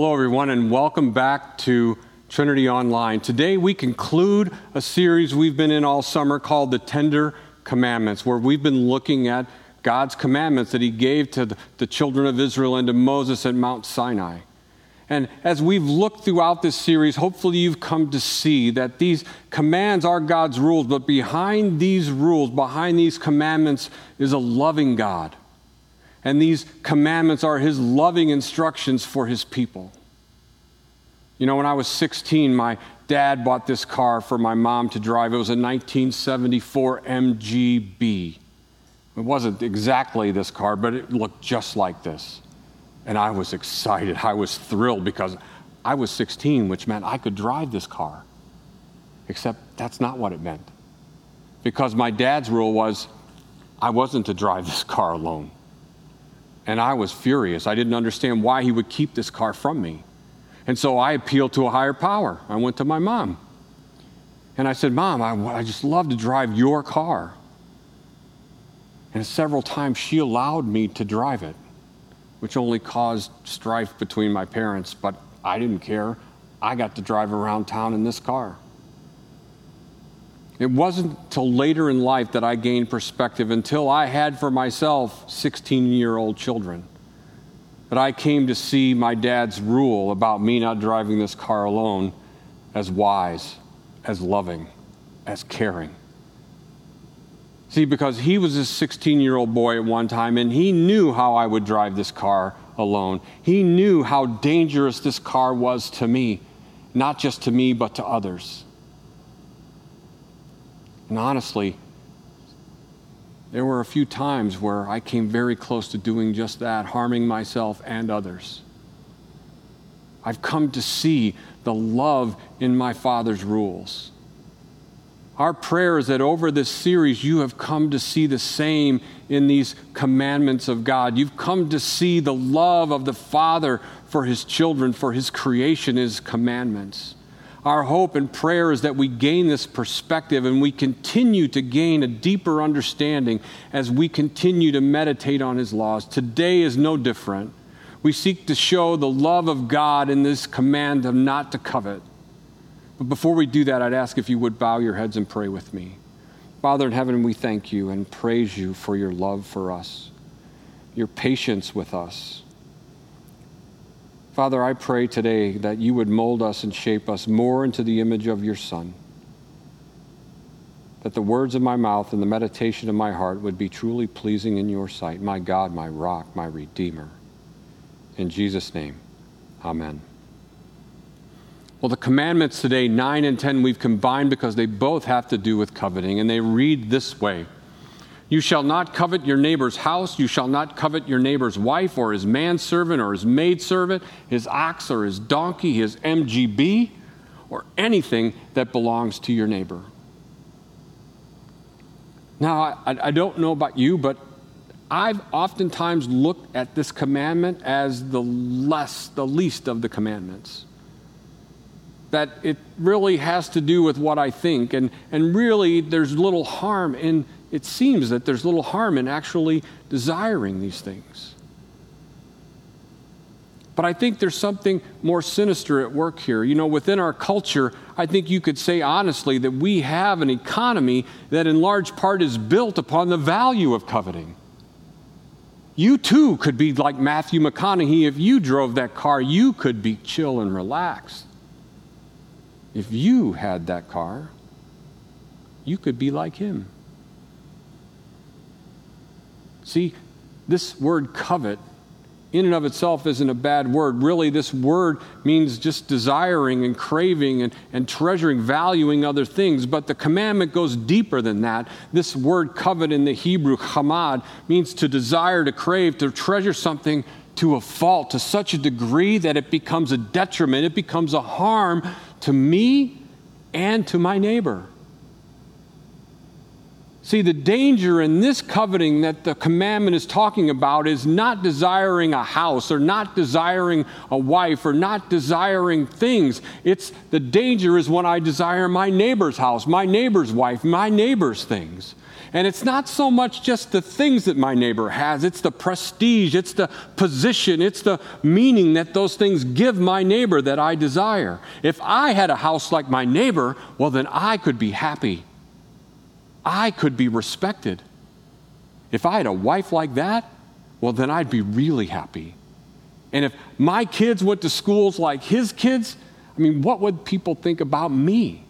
hello, everyone, and welcome back to Trinity Online. Today, we conclude a series we've been in all summer called The Tender Commandments, where we've been looking at God's commandments that He gave to the children of Israel and to Moses at Mount Sinai. And as we've looked throughout this series, hopefully you've come to see that these commands are God's rules, but behind these rules, behind these commandments, is a loving God. And these commandments are His loving instructions for His people. You know, when I was 16, my dad bought this car for my mom to drive. It was a 1974 MGB. It wasn't exactly this car, but it looked just like this. And I was excited. I was thrilled because I was 16, which meant I could drive this car. Except that's not what it meant. Because my dad's rule was I wasn't to drive this car alone. And I was furious. I didn't understand why he would keep this car from me. And so I appealed to a higher power. I went to my mom. And I said, Mom, I, I just love to drive your car. And several times she allowed me to drive it which only caused strife between my parents, but I didn't care. I got to drive around town in this car. It wasn't till later in life that I gained perspective, until I had for myself 16 year old children, that I came to see my dad's rule about me not driving this car alone as wise, as loving, as caring. See, because he was a 16 year old boy at one time and he knew how I would drive this car alone. He knew how dangerous this car was to me, not just to me, but to others. And honestly, there were a few times where I came very close to doing just that, harming myself and others. I've come to see the love in my Father's rules. Our prayer is that over this series, you have come to see the same in these commandments of God. You've come to see the love of the Father for his children, for his creation, his commandments. Our hope and prayer is that we gain this perspective and we continue to gain a deeper understanding as we continue to meditate on his laws. Today is no different. We seek to show the love of God in this command of not to covet. But before we do that, I'd ask if you would bow your heads and pray with me. Father in heaven, we thank you and praise you for your love for us, your patience with us. Father, I pray today that you would mold us and shape us more into the image of your Son. That the words of my mouth and the meditation of my heart would be truly pleasing in your sight, my God, my rock, my Redeemer. In Jesus' name, amen. Well, the commandments today, 9 and 10, we've combined because they both have to do with coveting, and they read this way You shall not covet your neighbor's house, you shall not covet your neighbor's wife, or his manservant, or his maidservant, his ox, or his donkey, his MGB, or anything that belongs to your neighbor. Now, I, I don't know about you, but I've oftentimes looked at this commandment as the less, the least of the commandments that it really has to do with what I think. And, and really, there's little harm in, it seems that there's little harm in actually desiring these things. But I think there's something more sinister at work here. You know, within our culture, I think you could say honestly that we have an economy that in large part is built upon the value of coveting. You too could be like Matthew McConaughey. If you drove that car, you could be chill and relaxed. If you had that car, you could be like him. See, this word covet in and of itself isn't a bad word. Really, this word means just desiring and craving and, and treasuring, valuing other things. But the commandment goes deeper than that. This word covet in the Hebrew, hamad, means to desire, to crave, to treasure something to a fault, to such a degree that it becomes a detriment, it becomes a harm to me and to my neighbor. See, the danger in this coveting that the commandment is talking about is not desiring a house or not desiring a wife or not desiring things. It's the danger is when I desire my neighbor's house, my neighbor's wife, my neighbor's things. And it's not so much just the things that my neighbor has, it's the prestige, it's the position, it's the meaning that those things give my neighbor that I desire. If I had a house like my neighbor, well, then I could be happy. I could be respected. If I had a wife like that, well, then I'd be really happy. And if my kids went to schools like his kids, I mean, what would people think about me?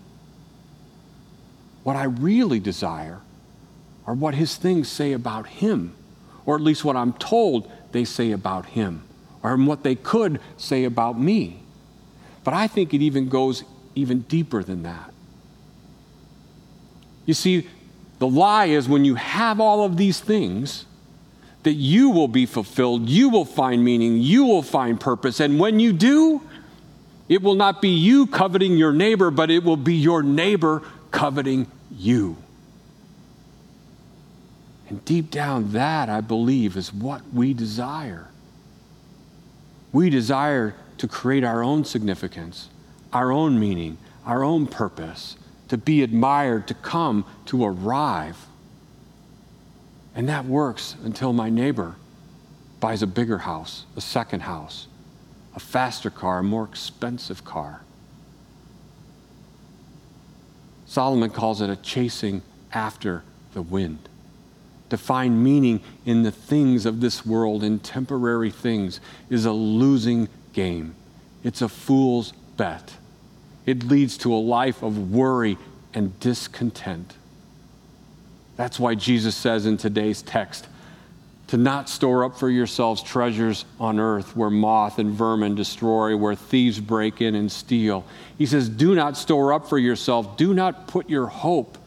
What I really desire are what his things say about him, or at least what I'm told they say about him, or what they could say about me. But I think it even goes even deeper than that. You see, the lie is when you have all of these things, that you will be fulfilled, you will find meaning, you will find purpose. And when you do, it will not be you coveting your neighbor, but it will be your neighbor coveting you. And deep down, that, I believe, is what we desire. We desire to create our own significance, our own meaning, our own purpose, to be admired, to come, to arrive. And that works until my neighbor buys a bigger house, a second house, a faster car, a more expensive car. Solomon calls it a chasing after the wind. To find meaning in the things of this world, in temporary things, is a losing game. It's a fool's bet. It leads to a life of worry and discontent. That's why Jesus says in today's text to not store up for yourselves treasures on earth where moth and vermin destroy, where thieves break in and steal. He says, Do not store up for yourself, do not put your hope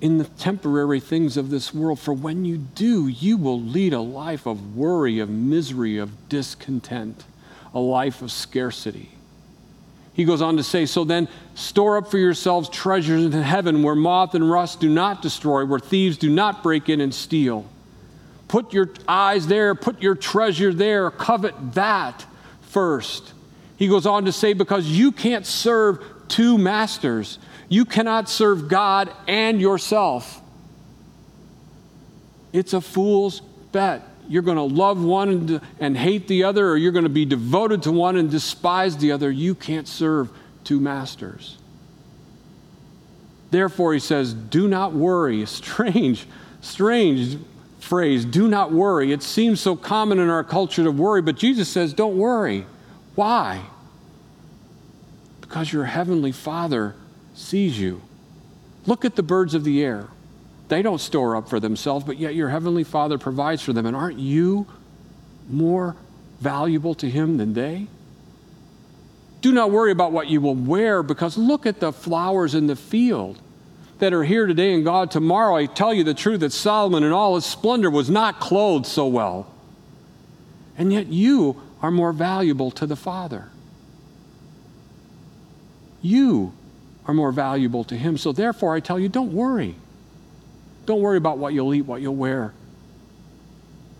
in the temporary things of this world, for when you do, you will lead a life of worry, of misery, of discontent, a life of scarcity. He goes on to say, So then, store up for yourselves treasures in heaven where moth and rust do not destroy, where thieves do not break in and steal. Put your eyes there, put your treasure there, covet that first. He goes on to say, Because you can't serve two masters, you cannot serve God and yourself. It's a fool's bet you're going to love one and, hate the other, or you're going to be devoted to one and despise the other. You can't serve two masters. Therefore, he says, do not worry. Strange, strange phrase, do not worry. It seems so common in our culture to worry, but Jesus says, don't worry. Why? Because your heavenly Father sees you. Look at the birds of the air. They don't store up for themselves, but yet your Heavenly Father provides for them. And aren't you more valuable to Him than they? Do not worry about what you will wear because look at the flowers in the field that are here today and God tomorrow. I tell you the truth that Solomon in all his splendor was not clothed so well. And yet you are more valuable to the Father. You are more valuable to Him. So therefore, I tell you, don't worry. Don't worry about what you'll eat, what you'll wear.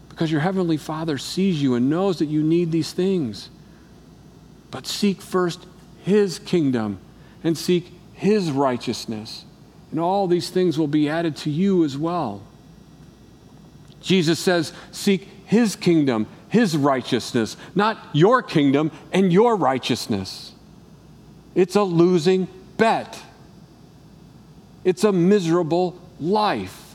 Because your Heavenly Father sees you and knows that you need these things. But seek first His kingdom and seek His righteousness. And all these things will be added to you as well. Jesus says, Seek His kingdom, His righteousness, not your kingdom and your righteousness. It's a losing bet, it's a miserable life.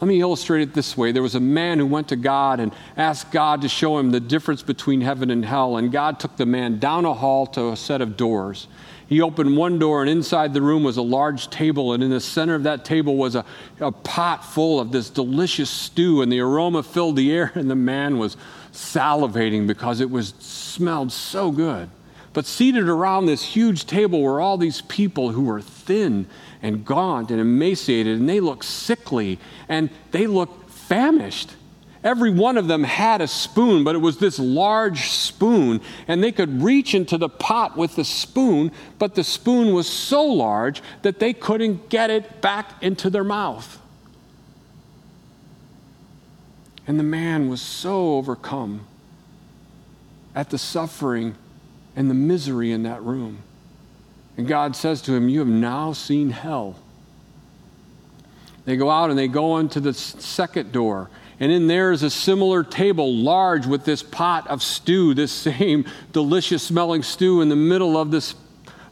Let me illustrate it this way. There was a man who went to God and asked God to show him the difference between heaven and hell. And God took the man down a hall to a set of doors. He opened one door, and inside the room was a large table. And in the center of that table was a, a pot full of this delicious stew. And the aroma filled the air, and the man was salivating because it was smelled so good. But seated around this huge table were all these people who were thin and gaunt and emaciated, and they looked sickly and they looked famished. Every one of them had a spoon, but it was this large spoon, and they could reach into the pot with the spoon, but the spoon was so large that they couldn't get it back into their mouth. And the man was so overcome at the suffering and the misery in that room. And God says to him, You have now seen hell. They go out and they go into the second door. And in there is a similar table, large with this pot of stew, this same delicious smelling stew in the middle of this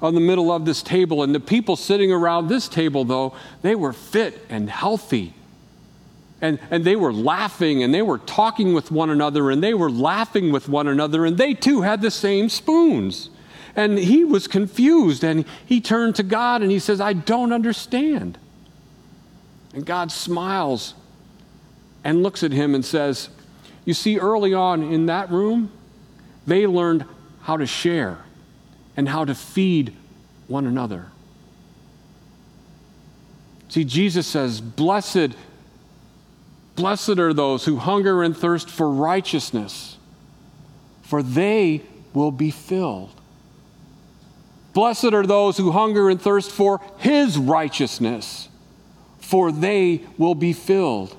on the middle of this table. And the people sitting around this table, though, they were fit and healthy. And, and they were laughing and they were talking with one another and they were laughing with one another and they too had the same spoons. And he was confused and he turned to God and he says, I don't understand. And God smiles and looks at him and says, You see, early on in that room, they learned how to share and how to feed one another. See, Jesus says, Blessed, blessed are those who hunger and thirst for righteousness, for they will be filled. Blessed are those who hunger and thirst for his righteousness, for they will be filled.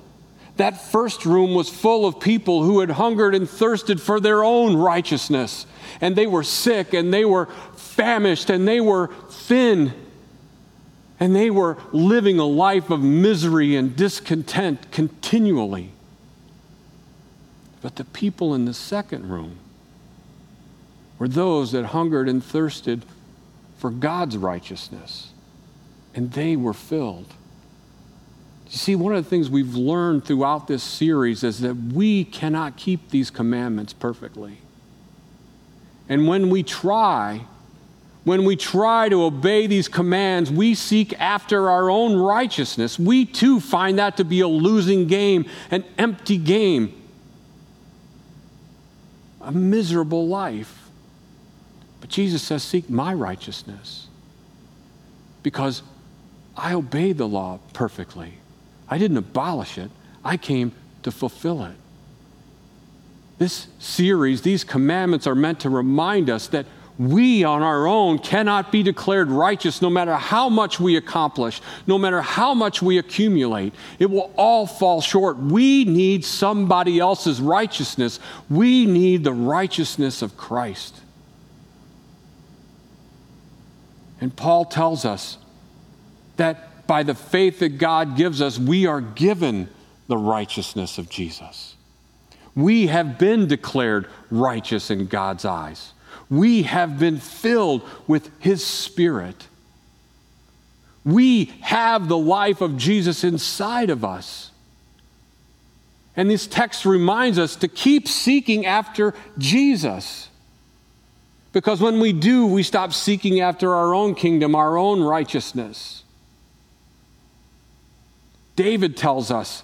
That first room was full of people who had hungered and thirsted for their own righteousness. And they were sick and they were famished and they were thin. And they were living a life of misery and discontent continually. But the people in the second room were those that hungered and thirsted for God's righteousness, and they were filled. You see, one of the things we've learned throughout this series is that we cannot keep these commandments perfectly. And when we try, when we try to obey these commands, we seek after our own righteousness. We too find that to be a losing game, an empty game, a miserable life. But Jesus says, Seek my righteousness because I obeyed the law perfectly. I didn't abolish it, I came to fulfill it. This series, these commandments are meant to remind us that we on our own cannot be declared righteous no matter how much we accomplish, no matter how much we accumulate. It will all fall short. We need somebody else's righteousness. We need the righteousness of Christ. And Paul tells us that by the faith that God gives us, we are given the righteousness of Jesus. We have been declared righteous in God's eyes. We have been filled with His Spirit. We have the life of Jesus inside of us. And this text reminds us to keep seeking after Jesus. Because when we do, we stop seeking after our own kingdom, our own righteousness. David tells us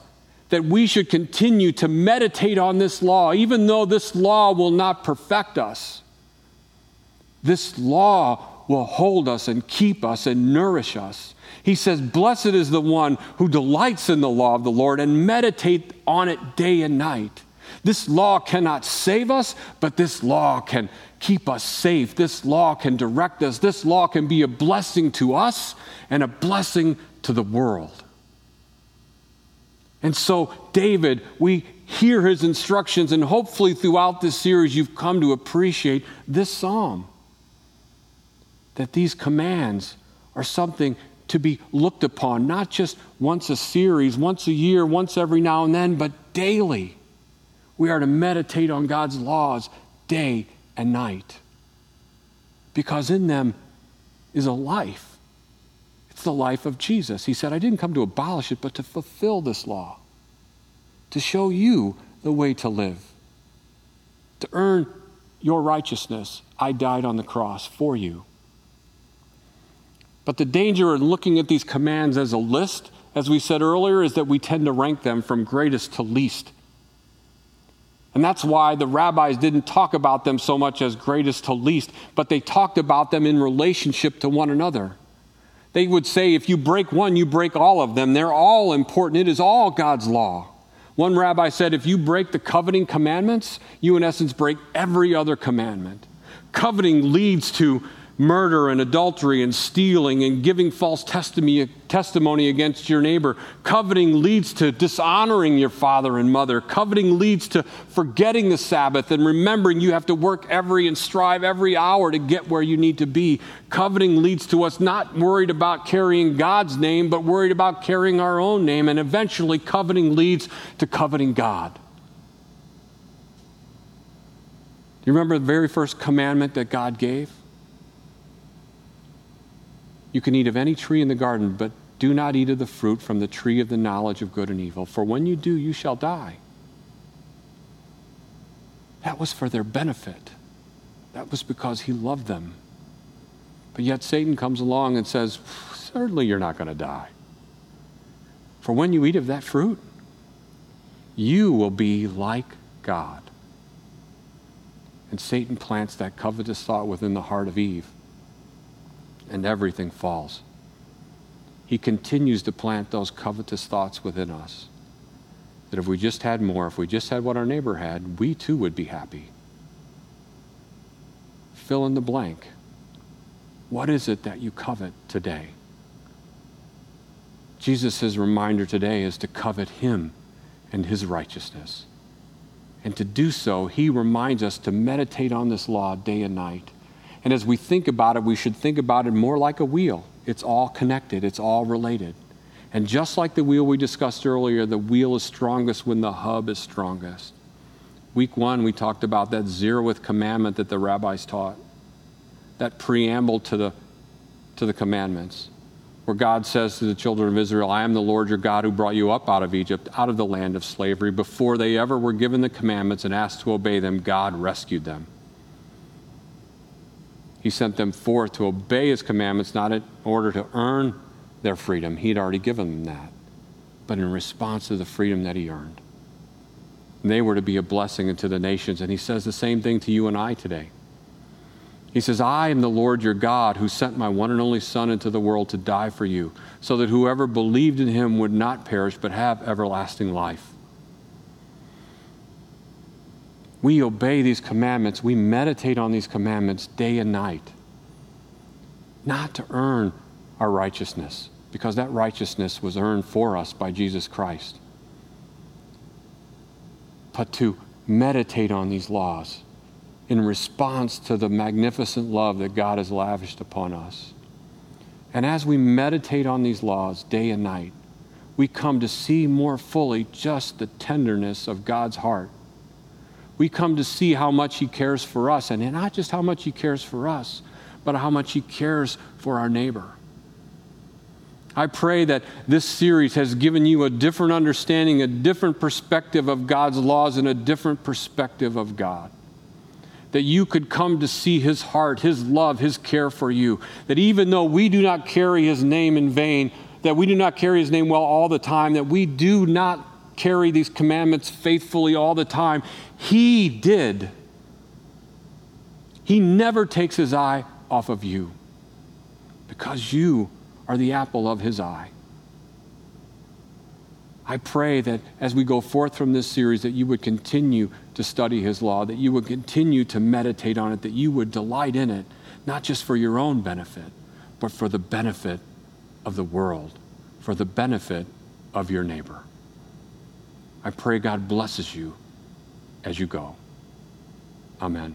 that we should continue to meditate on this law, even though this law will not perfect us. This law will hold us and keep us and nourish us. He says, Blessed is the one who delights in the law of the Lord and meditate on it day and night. This law cannot save us, but this law can keep us safe. This law can direct us. This law can be a blessing to us and a blessing to the world. And so, David, we hear his instructions, and hopefully, throughout this series, you've come to appreciate this psalm. That these commands are something to be looked upon, not just once a series, once a year, once every now and then, but daily. We are to meditate on God's laws day and night because in them is a life. It's the life of Jesus. He said, I didn't come to abolish it, but to fulfill this law, to show you the way to live, to earn your righteousness. I died on the cross for you. But the danger in looking at these commands as a list, as we said earlier, is that we tend to rank them from greatest to least. And that's why the rabbis didn't talk about them so much as greatest to least, but they talked about them in relationship to one another. They would say, if you break one, you break all of them. They're all important. It is all God's law. One rabbi said, if you break the coveting commandments, you in essence break every other commandment. Coveting leads to murder and adultery and stealing and giving false testimony, testimony against your neighbor. Coveting leads to dishonoring your father and mother. Coveting leads to forgetting the Sabbath and remembering you have to work every and strive every hour to get where you need to be. Coveting leads to us not worried about carrying God's name, but worried about carrying our own name. And eventually, coveting leads to coveting God. Do you remember the very first commandment that God gave? You can eat of any tree in the garden, but do not eat of the fruit from the tree of the knowledge of good and evil, for when you do, you shall die. That was for their benefit. That was because he loved them. But yet Satan comes along and says, Certainly you're not going to die. For when you eat of that fruit, you will be like God. And Satan plants that covetous thought within the heart of Eve and everything falls. He continues to plant those covetous thoughts within us. That if we just had more, if we just had what our neighbor had, we too would be happy. Fill in the blank. What is it that you covet today? Jesus' reminder today is to covet Him and His righteousness. And to do so, He reminds us to meditate on this law day and night and as we think about it, we should think about it more like a wheel. It's all connected, it's all related. And just like the wheel we discussed earlier, the wheel is strongest when the hub is strongest. Week one, we talked about that zeroth commandment that the rabbis taught, that preamble to the, to the commandments, where God says to the children of Israel, I am the Lord your God who brought you up out of Egypt, out of the land of slavery. Before they ever were given the commandments and asked to obey them, God rescued them. He sent them forth to obey his commandments, not in order to earn their freedom. He had already given them that, but in response to the freedom that he earned. And they were to be a blessing unto the nations. And he says the same thing to you and I today. He says, I am the Lord your God who sent my one and only Son into the world to die for you, so that whoever believed in him would not perish but have everlasting life. We obey these commandments, we meditate on these commandments day and night. Not to earn our righteousness, because that righteousness was earned for us by Jesus Christ, but to meditate on these laws in response to the magnificent love that God has lavished upon us. And as we meditate on these laws day and night, we come to see more fully just the tenderness of God's heart we come to see how much He cares for us, and not just how much He cares for us, but how much He cares for our neighbor. I pray that this series has given you a different understanding, a different perspective of God's laws, and a different perspective of God. That you could come to see His heart, His love, His care for you. That even though we do not carry His name in vain, that we do not carry His name well all the time, that we do not carry these commandments faithfully all the time. He did. He never takes his eye off of you because you are the apple of his eye. I pray that as we go forth from this series that you would continue to study his law, that you would continue to meditate on it, that you would delight in it, not just for your own benefit, but for the benefit of the world, for the benefit of your neighbor. I pray God blesses you as you go. Amen.